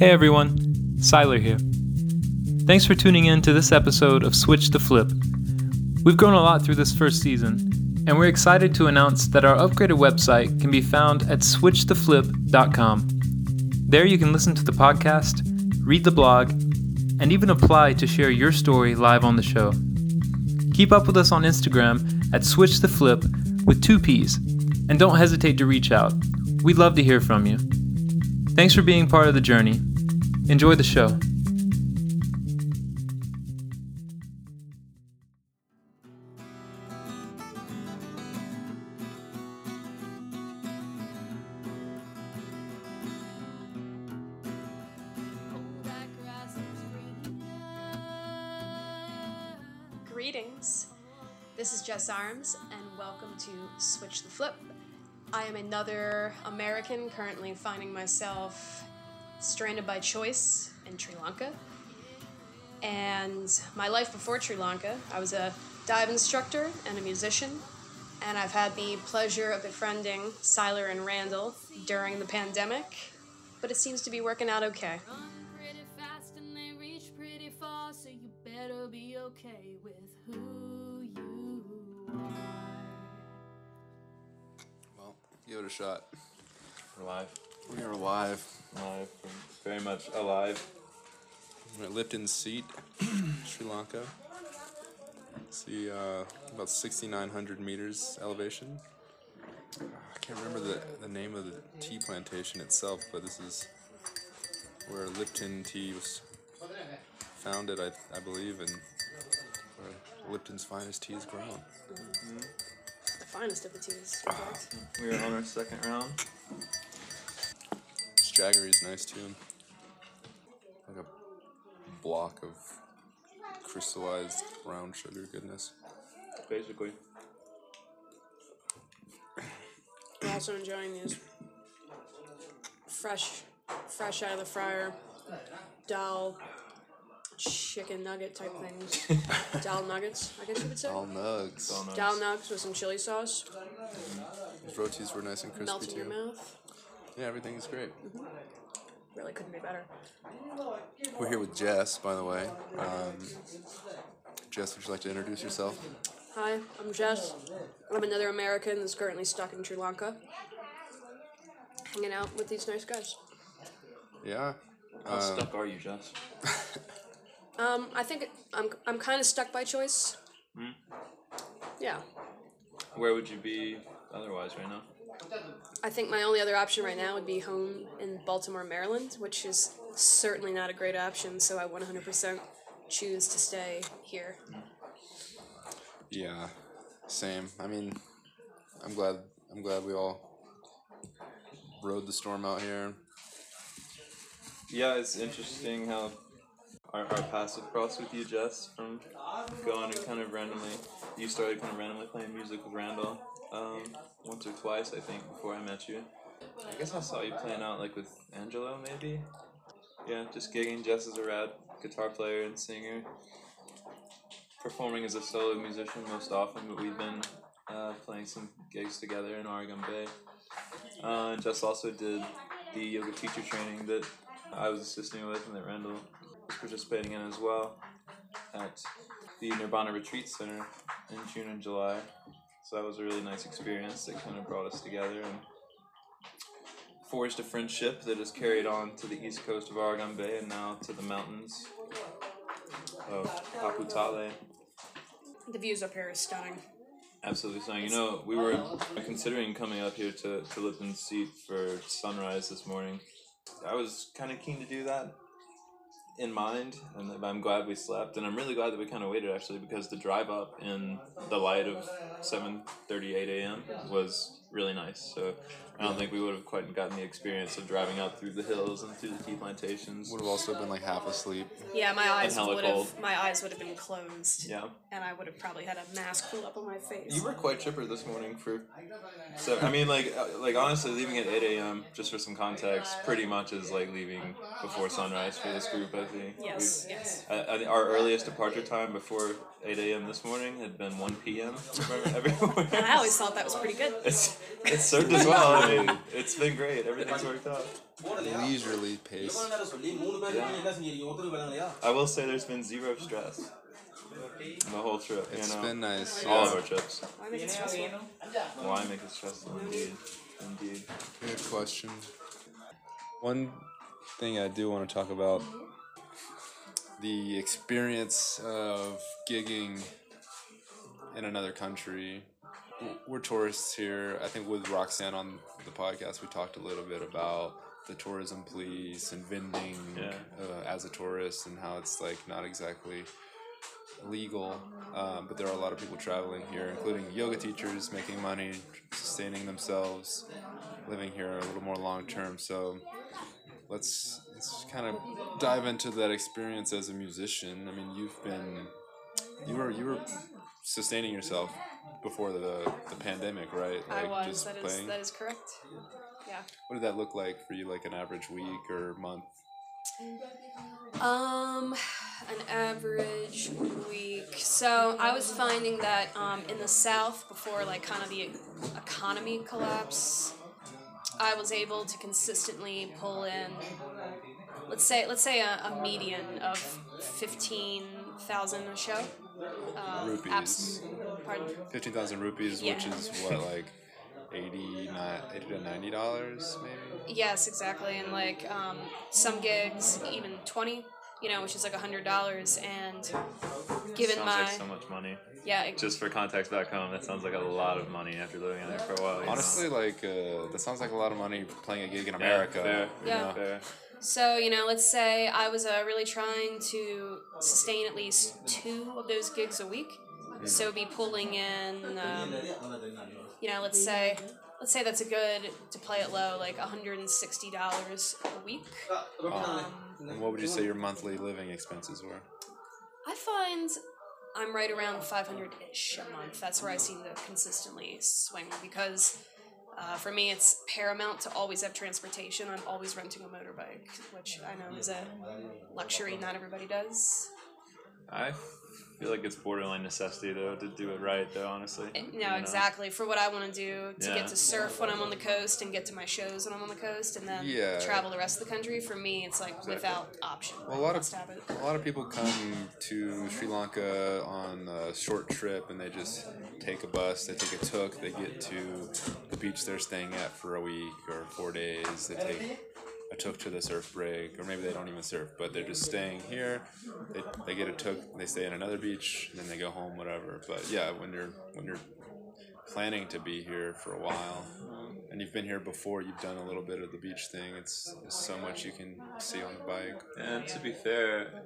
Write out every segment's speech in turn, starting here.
Hey everyone, Siler here. Thanks for tuning in to this episode of Switch the Flip. We've grown a lot through this first season, and we're excited to announce that our upgraded website can be found at switchtheflip.com. There you can listen to the podcast, read the blog, and even apply to share your story live on the show. Keep up with us on Instagram at Switch Flip with two P's, and don't hesitate to reach out. We'd love to hear from you. Thanks for being part of the journey. Enjoy the show. Greetings. This is Jess Arms, and welcome to Switch the Flip. I am another American currently finding myself stranded by choice in Sri Lanka. And my life before Sri Lanka, I was a dive instructor and a musician, and I've had the pleasure of befriending Siler and Randall during the pandemic, but it seems to be working out okay. Run pretty fast and they reach pretty far, so you better be okay with who you are. Well, give it a shot. We're live. We are live. Live. Very much alive. We're at Lipton Seat, Sri Lanka. See, uh, about 6,900 meters elevation. I can't remember the, the name of the tea plantation itself, but this is where Lipton tea was founded, I, I believe, and where Lipton's finest tea is grown. The finest of the teas. in. We are on our second round. This Jaggery is nice too. Like a block of crystallized brown sugar goodness. Basically. I'm also enjoying these fresh, fresh out of the fryer, dal, chicken nugget type things. dal nuggets, I guess you would say. All nugs. Dal nugs with some chili sauce, Those rotis were nice and crispy melt in too. your mouth. Yeah, everything is great. Really couldn't be better. We're here with Jess, by the way. Um, Jess, would you like to introduce yourself? Hi, I'm Jess. I'm another American that's currently stuck in Sri Lanka, hanging out with these nice guys. Yeah. How Um, stuck are you, Jess? Um, I think I'm I'm kind of stuck by choice. Hmm? Yeah, Where would you be otherwise right now? I think my only other option right now would be home in Baltimore, Maryland, which is certainly not a great option. So I 100% choose to stay here. Yeah. Same. I mean, I'm glad. I'm glad we all rode the storm out here. Yeah, it's interesting how our, our paths have crossed with you, Jess, from going and kind of randomly. You started kind of randomly playing music with Randall um, once or twice, I think, before I met you. I guess I saw you playing out like with Angelo, maybe. Yeah, just gigging. Jess is a rad guitar player and singer. Performing as a solo musician most often, but we've been uh, playing some gigs together in Arugam Bay. Uh, and Jess also did the yoga teacher training that I was assisting with and that Randall was participating in as well at the Nirvana Retreat Center in June and July. So that was a really nice experience that kind of brought us together and forged a friendship that has carried on to the east coast of Arugam Bay and now to the mountains of Haputale. The views up here is stunning. Absolutely stunning. You know, we were considering coming up here to, to Lipton Seat for sunrise this morning. I was kind of keen to do that in mind, and I'm glad we slept. And I'm really glad that we kind of waited actually because the drive up in the light of 7:38 a.m. was really nice. So I don't think we would have quite gotten the experience of driving up through the hills and through the tea plantations. Would have also been like half asleep. Yeah, my eyes hella would cold. have my eyes would have been closed. Yeah. And I would have probably had a mask pulled up on my face. You were quite chipper this morning for. So I mean, like, uh, like honestly, leaving at eight a.m. just for some context, pretty much is like leaving before sunrise for this group. I think. Yes, We've- yes. I, I, think our earliest departure time before 8 a.m. this morning had been 1 p.m. everywhere. And I always thought that was pretty good. It's, it's served as well. I mean, it's been great. Everything's worked out. Leisurely pace. I will say there's been zero stress the whole trip. It's you know? been nice. All yeah. of our trips. Why make it stressful? Why make it stressful? Indeed. Indeed. Good question. One thing I do want to talk about the experience of gigging in another country. We're tourists here. I think with Roxanne on the podcast, we talked a little bit about the tourism police and vending Yeah. uh, as a tourist and how it's like not exactly legal. Um, but there are a lot of people traveling here, including yoga teachers making money, sustaining themselves, living here a little more long term. So let's let's kind of dive into that experience as a musician. I mean, you've been you were you were sustaining yourself before the the pandemic, right? I was. That is that is correct. Yeah. What did that look like for you? Like an average week or month? Um, an average week. So I was finding that um, in the South, before like kind of the economy collapse, I was able to consistently pull in, let's say, let's say a, a median of fifteen thousand a show. Um, Rupees. abs- pardon. Fifteen thousand rupees, which is what like 80, ni- 80 to ninety dollars, maybe. Yes, exactly. And like um, some gigs, even twenty. You know, which is like a hundred dollars, and given Sounds my like so much money. yeah, it- Just for context back home, that sounds like a lot of money after living in there for a while. you know? Honestly, like uh, that sounds like a lot of money playing a gig in America. fair. you Yeah. know? Fair. So, you know, let's say I was uh, really trying to sustain at least two of those gigs a week. So be pulling in, um, you know, let's say, let's say that's a good to play it low, like hundred and sixty dollars a week. Um, And what would you say your monthly living expenses were? I find I'm right around five hundred ish a month. That's where I seem to consistently swing because. Uh, for me, it's paramount to always have transportation. I'm always renting a motorbike, which I know is a luxury not everybody does. I feel like it's borderline necessity though to do it right though. Honestly. Eh, no, You know? exactly. For what I want to do, to Yeah. get to surf when I'm on the coast and get to my shows when I'm on the coast, and then Yeah. travel the rest of the country. For me, it's like without option. Well, a lot of a lot of people come to Sri Lanka on a short trip and they just take a bus. They take a tuk. They get to the beach they're staying at for a week or four days. They take a tuk to the surf break, or maybe they don't even surf, but they're just staying here. They, they get a tuk. They stay in another beach, and then they go home, whatever. But yeah, when you're when you're planning to be here for a while, and you've been here before, you've done a little bit of the beach thing. It's there's so much you can see on the bike. And to be fair,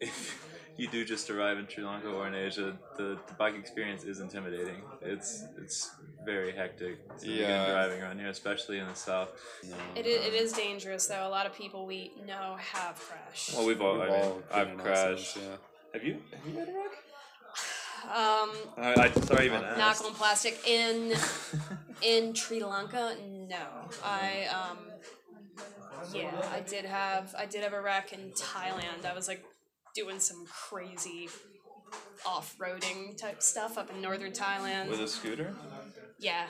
if you do just arrive in Sri Lanka or in Asia, the, the bike experience is intimidating. It's it's very hectic to Yeah. driving around here, especially in the south. It is, it is dangerous though. A lot of people we know have crashed. Well, we've all. We've mean, all I've crashed. yeah. Have you? Have you had a wreck? Um, I, I sorry, even knock asked. on plastic in in Sri Lanka. No, I um, yeah, I did have I did have a wreck in Thailand. I was like doing some crazy off-roading type stuff up in northern Thailand. With a scooter? Yeah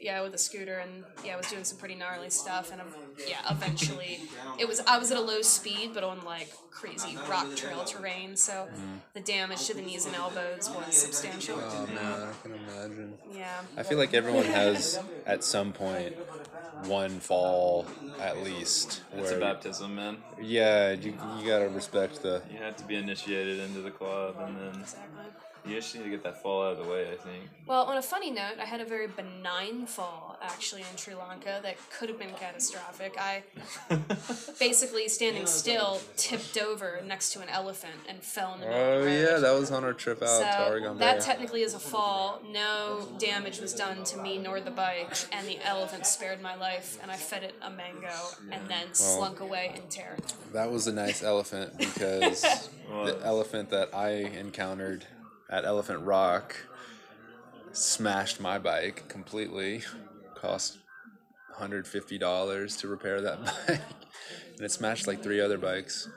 yeah with a scooter and yeah i was doing some pretty gnarly stuff and um, yeah eventually it was i was at a low speed but on like crazy rock trail terrain so the damage to the knees and elbows was substantial Oh man, I can imagine. yeah I feel like everyone has at some point one fall at least. It's a baptism, man. Yeah, you, you gotta respect the. You have to be initiated into the club, and then exactly you just need to get that fall out of the way. I think. well on a funny note i had a very benign fall actually in sri lanka that could have been catastrophic i basically standing still tipped over next to an elephant and fell in the middle Oh road. yeah, that was on our trip out to So Arugam that Bay. technically is a fall. No damage was done to me nor the bike, and the elephant spared my life. And I fed it a mango, and then slunk away in terror. That was a nice elephant because the elephant that I encountered at Elephant Rock smashed my bike completely. Cost $150 to repair that bike. And it smashed like three other bikes.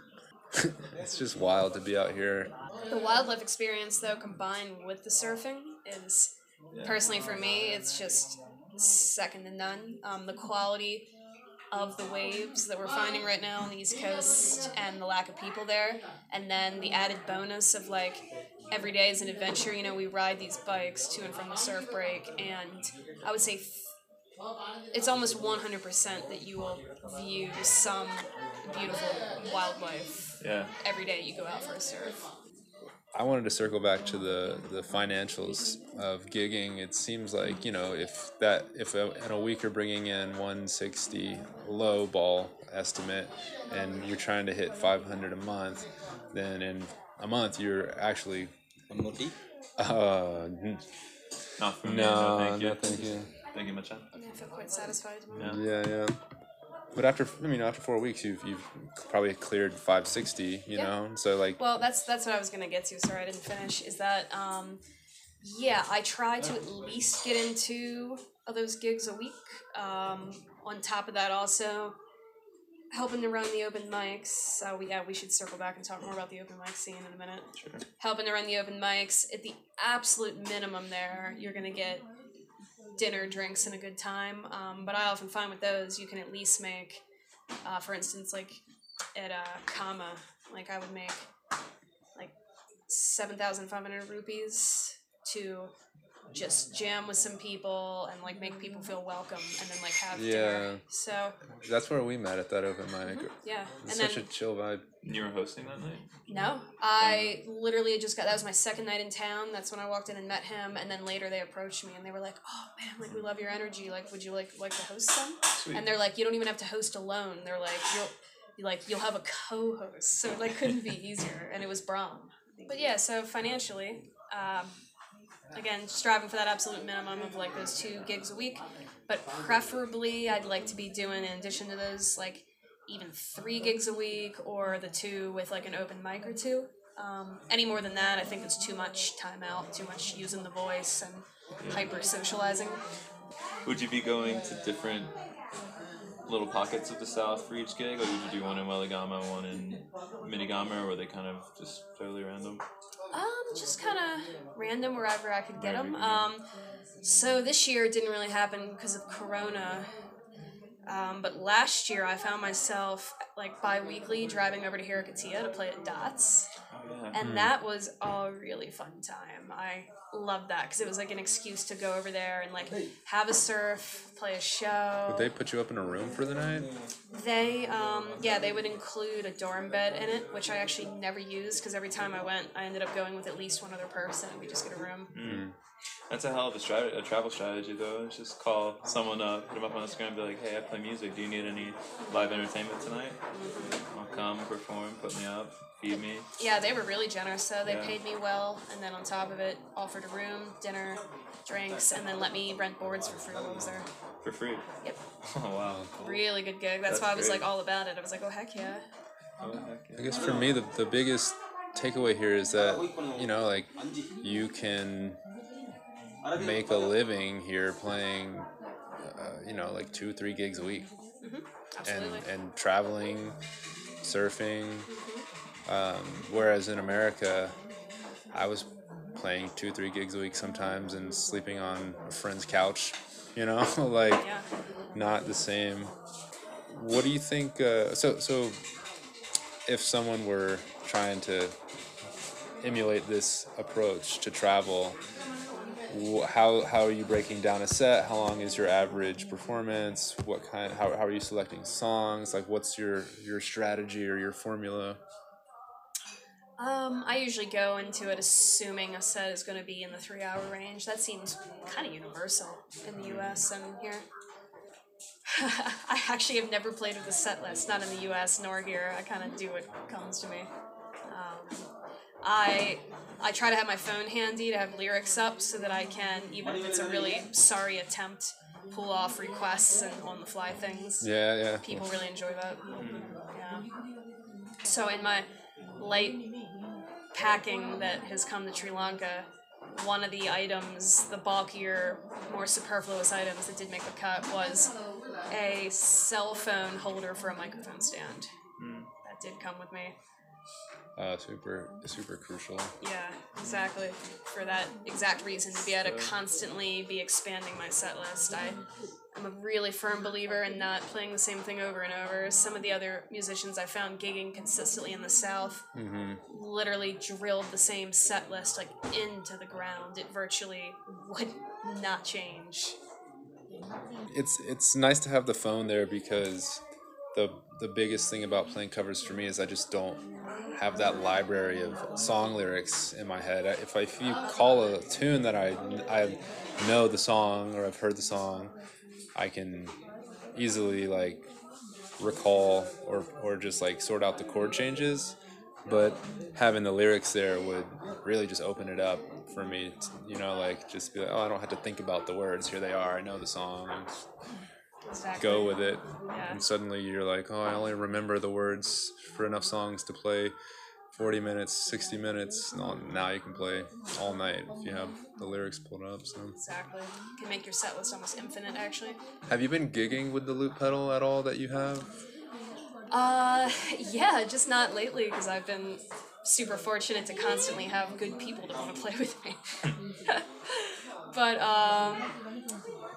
it's just wild to be out here The wildlife experience, though, combined with the surfing, is personally for me, it's just second to none. Um, the quality of the waves that we're finding right now on the East Coast and the lack of people there, and then the added bonus of like every day is an adventure. You know, we ride these bikes to and from the surf break, and I would say. It's almost 100% that you will view some beautiful wildlife Yeah. every day you go out for a surf. I wanted to circle back to the the financials of gigging. It seems like you know if that if a, in a week you're bringing in 160 low ball estimate, and you're trying to hit 500 a month, then in a month you're actually One more tea? uh, n- Not for me. no, thank you. no, thank you. Thank you, Machan. I feel quite satisfied. Yeah. Yeah, yeah. But after I mean after four weeks you've you've probably cleared 560. You Yeah. know, so like Well, that's that's what I was gonna get to. Sorry, I didn't finish. Is that um, yeah, I try to at least get into of those gigs a week. Um, on top of that, also helping to run the open mics. Uh, we yeah, we should circle back and talk more about the open mic scene in a minute. Sure. Helping to run the open mics at the absolute minimum. There, you're gonna get dinner, drinks, and a good time. Um, but I often find with those, you can at least make, uh, for instance, like at uh, Kama, like I would make like seven thousand five hundred rupees to just jam with some people and like make people feel welcome and then like have Yeah. dinner. So that's where we met at that open mic. yeah, and It's then such a chill vibe. You were hosting that night? no, I literally just got that was my second night in town. That's when I walked in and met him, and then later they approached me and they were like, "Oh man, like we love your energy. Like, would you like like to host some?" Sweet. And they're like, "You don't even have to host alone." They're like, "You'll like you'll have a co-host." So it like couldn't be easier, and it was Brahm. But yeah, so financially, um, again, striving for that absolute minimum of like those two gigs a week, but preferably I'd like to be doing in addition to those like even three gigs a week or the two with like an open mic or two. Um, any more than that, I think it's too much time out, too much using the voice and hyper socializing. Would you be going to different little pockets of the South for each gig? Like, would you do one in Weligama, one in Midigama, or were they kind of just totally random? Um, just kind of random wherever I could get them. Um, so this year it didn't really happen because of Corona. Um, but last year I found myself like bi-weekly driving over to Hiriketiya to play at Dots. Oh. And that was a really fun time. I loved that because it was like an excuse to go over there and like have a surf, play a show. Would they put you up in a room for the night? They, um, yeah, they would include a dorm bed in it, which I actually never used because every time I went, I ended up going with at least one other person. And we just get a room. Hmm. Hmm. That's a hell of a, strat- a travel strategy, though. It's just call someone up, put them up on Instagram, and be like, "Hey, I play music. Do you need any live entertainment tonight? Mm-hmm. I'll come, perform, put me up, feed me." Yeah, they were really generous. So they Yeah. paid me well, and then on top of it, offered a room, dinner, drinks, and then let me rent boards for free while I was there. for free. Yep, Oh wow. really good gig. That's, That's why I was great. like all about it. I was like, oh heck yeah. Oh, heck yeah. I guess for me, the, the biggest takeaway here is that, you know, like, you can make a living here playing, uh, you know, like two, three gigs a week. And, Absolutely. and traveling, surfing. Um, whereas in America, I was playing two, three gigs a week sometimes and sleeping on a friend's couch, you know, like, yeah. not the same. What do you think? Uh, so, so if someone were trying to emulate this approach to travel, how how are you breaking down a set? How long is your average performance? What kind? How, how are you selecting songs? Like, what's your your strategy or your formula? Um, I usually go into it assuming a set is going to be in the three hour range. That seems kind of universal in the US and here. I actually have never played with a set list, not in the US nor here. I kind of do what comes to me. Um, I I try to have my phone handy to have lyrics up so that I can, even if it's a really sorry attempt, pull off requests and on the fly things Yeah, yeah. people really enjoy that. Yeah. So in my light packing that has come to Sri Lanka, one of the items, the bulkier, more superfluous items that did make the cut was a cell phone holder for a microphone stand. That did come with me. uh, super super crucial. Yeah, exactly. For that exact reason, to be able to constantly be expanding my set list. I, I'm a really firm believer in not playing the same thing over and over. Some of the other musicians I found gigging consistently in the South hmm literally drilled the same set list like into the ground. It virtually would not change. It's it's nice to have the phone there because the the biggest thing about playing covers for me is I just don't have that library of song lyrics in my head. If I, if you call a tune that I I know the song or I've heard the song, I can easily like recall or or just like sort out the chord changes. But having the lyrics there would really just open it up for me. t- You know, like just be like, oh, I don't have to think about the words. Here they are. I know the song. Exactly. go with it. Yeah. And suddenly you're like, oh, I only remember the words for enough songs to play 40 minutes, 60 minutes. No, now you can play all night if you have the lyrics pulled up. So, Exactly. Can make your set list almost infinite, actually. have you been gigging with the loop pedal at all that you have? Uh, yeah, just not lately because I've been super fortunate to constantly have good people to want to play with me. but um,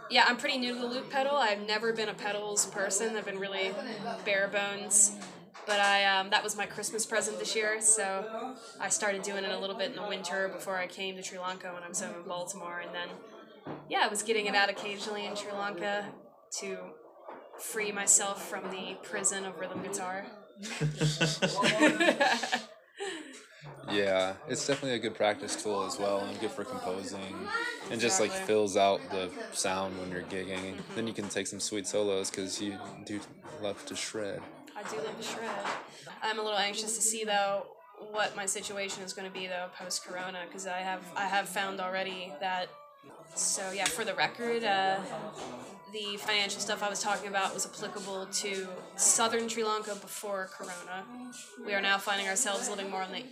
yeah, I'm pretty new to the loop pedal. I've never been a pedals person. I've been really bare bones. But I um, that was my Christmas present this year, so I started doing it a little bit in the winter before I came to Sri Lanka when I was home in Baltimore, and then yeah, I was getting it out occasionally in Sri Lanka to free myself from the prison of rhythm guitar. Yeah, it's definitely a good practice tool as well and good for composing and just like fills out the sound when you're gigging. Then you can take some sweet solos because you do love to shred. I do love to shred. I'm a little anxious to see though what my situation is going to be though post Corona because I have I have found already that. So yeah, for the record, uh, the financial stuff I was talking about was applicable to southern Sri Lanka before Corona. We are now finding ourselves living more on the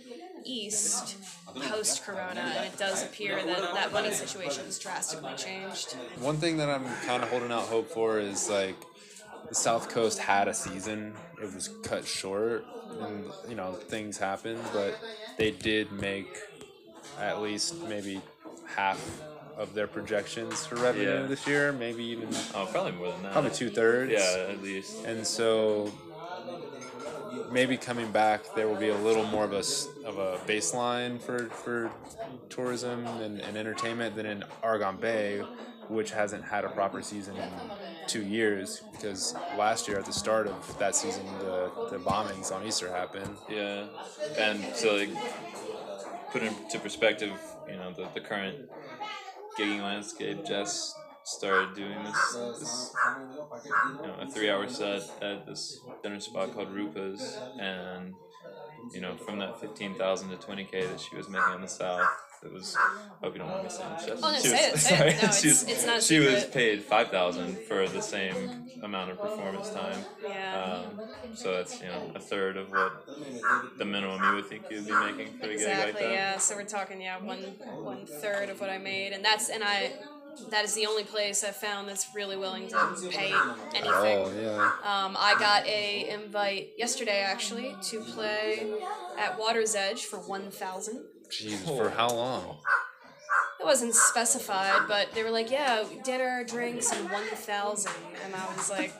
east post Corona, and it does appear that that money situation has drastically changed. One thing that I'm kind of holding out hope for is like the South Coast had a season. It was cut short, and you know things happened, but they did make at least maybe half of their projections for revenue Yeah. this year. Maybe even Oh, probably more than that. probably two thirds. Yeah, at least. And so maybe coming back, there will be a little more of a, of a baseline for, for tourism and, and entertainment than in Arugam Bay, which hasn't had a proper season in two years because last year at the start of that season, the, the bombings on Easter happened. Yeah, and so like put into perspective, you know, the, the current gigging landscape. Jess started doing this, this you know, a three-hour set at this dinner spot called Rupa's, and you know, from that fifteen thousand to twenty k that she was making in the south. It was. I hope you don't mind me saying. Jess. Oh, no, she say was, it, say it. sorry, No, she was, it's not She was paid five thousand for the same amount of performance time. Yeah. Um, so that's you know a third of what the minimum you would think you'd be making for a gig like Exactly. that. Yeah. So we're talking yeah one one third of what I made, and that's and I that is the only place I found that's really willing to pay anything. Oh, yeah. Um, I got a invite yesterday actually to play at Water's Edge for one thousand. Jeez, for how long? It wasn't specified, but they were like, yeah, dinner, drinks, and one thousand, and I was like,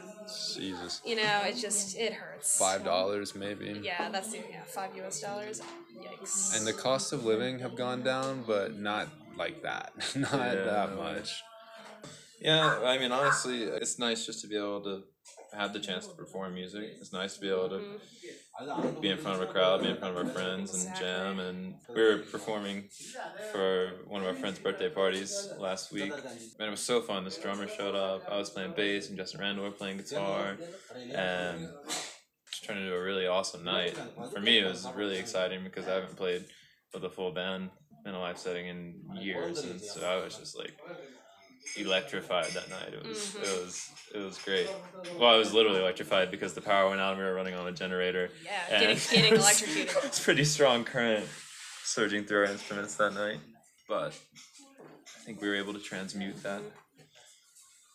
Jesus. you know, it just it hurts. Five dollars maybe. Yeah, that's the yeah five U.S. dollars. Yikes. And the cost of living have gone down, but not like that. not Yeah. that much. Yeah, I mean, honestly, it's nice just to be able to have the chance to perform music. It's nice to be able to mm-hmm. Be in front of a crowd, be in front of our friends, and jam. And we were performing for one of our friends' birthday parties last week, and it was so fun. This drummer showed up. I was playing bass, and Justin Randall were playing guitar, and just turned into a really awesome night. For me, it was really exciting because I haven't played with a full band in a live setting in years, and so I was just like electrified that night. It was it mm-hmm. was it was great. Well, I was literally electrified because the power went out and we were running on a generator. Yeah, getting- getting it was- electrocuted. It's pretty strong current surging through our instruments that night, but I think we were able to transmute that. Mm-hmm.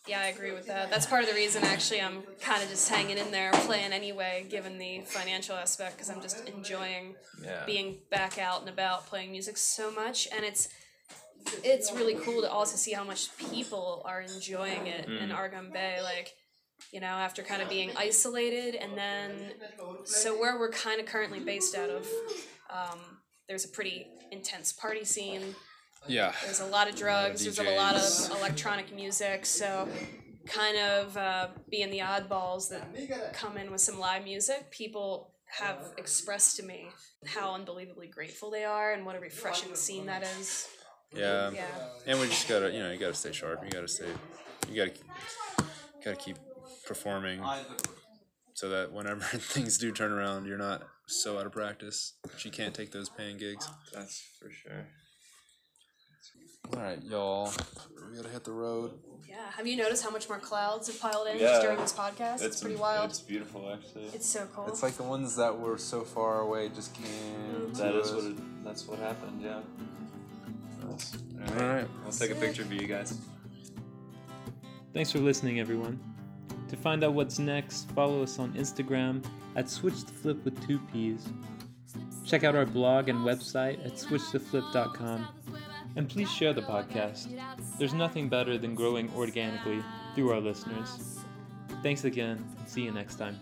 Yeah, I agree with that. That's part of the reason actually I'm kind of just hanging in there playing anyway, given the financial aspect, because I'm just enjoying Yeah. being back out and about playing music so much, and it's it's really cool to also see how much people are enjoying it in Arugam Bay. Like, you know, after kind of being isolated, and then so where we're kind of currently based out of, um, there's a pretty intense party scene. Yeah. There's a lot of drugs. There's a lot of electronic music. So, kind of uh, being the oddballs that come in with some live music, people have expressed to me how unbelievably grateful they are and what a refreshing scene that is. Yeah. Yeah. And we just gotta, you know, you gotta stay sharp. You gotta stay, you gotta, gotta keep performing, so that whenever things do turn around, you're not so out of practice that you can't take those paying gigs. That's for sure. All right, y'all. We gotta hit the road. Yeah. Have you noticed how much more clouds have piled in Yeah. just during this podcast? It's, pretty wild. It's beautiful, actually. It's so cool. It's like the ones that were so far away just came. that to is us. what it, that's what happened. Yeah. That's, All right. I'll take a picture for you guys. Thanks for listening, everyone. To find out what's next, follow us on Instagram at Switch the Flip with two P's. Check out our blog and website at switchtheflip.com. And please share the podcast. There's nothing better than growing organically through our listeners. Thanks again, and see you next time.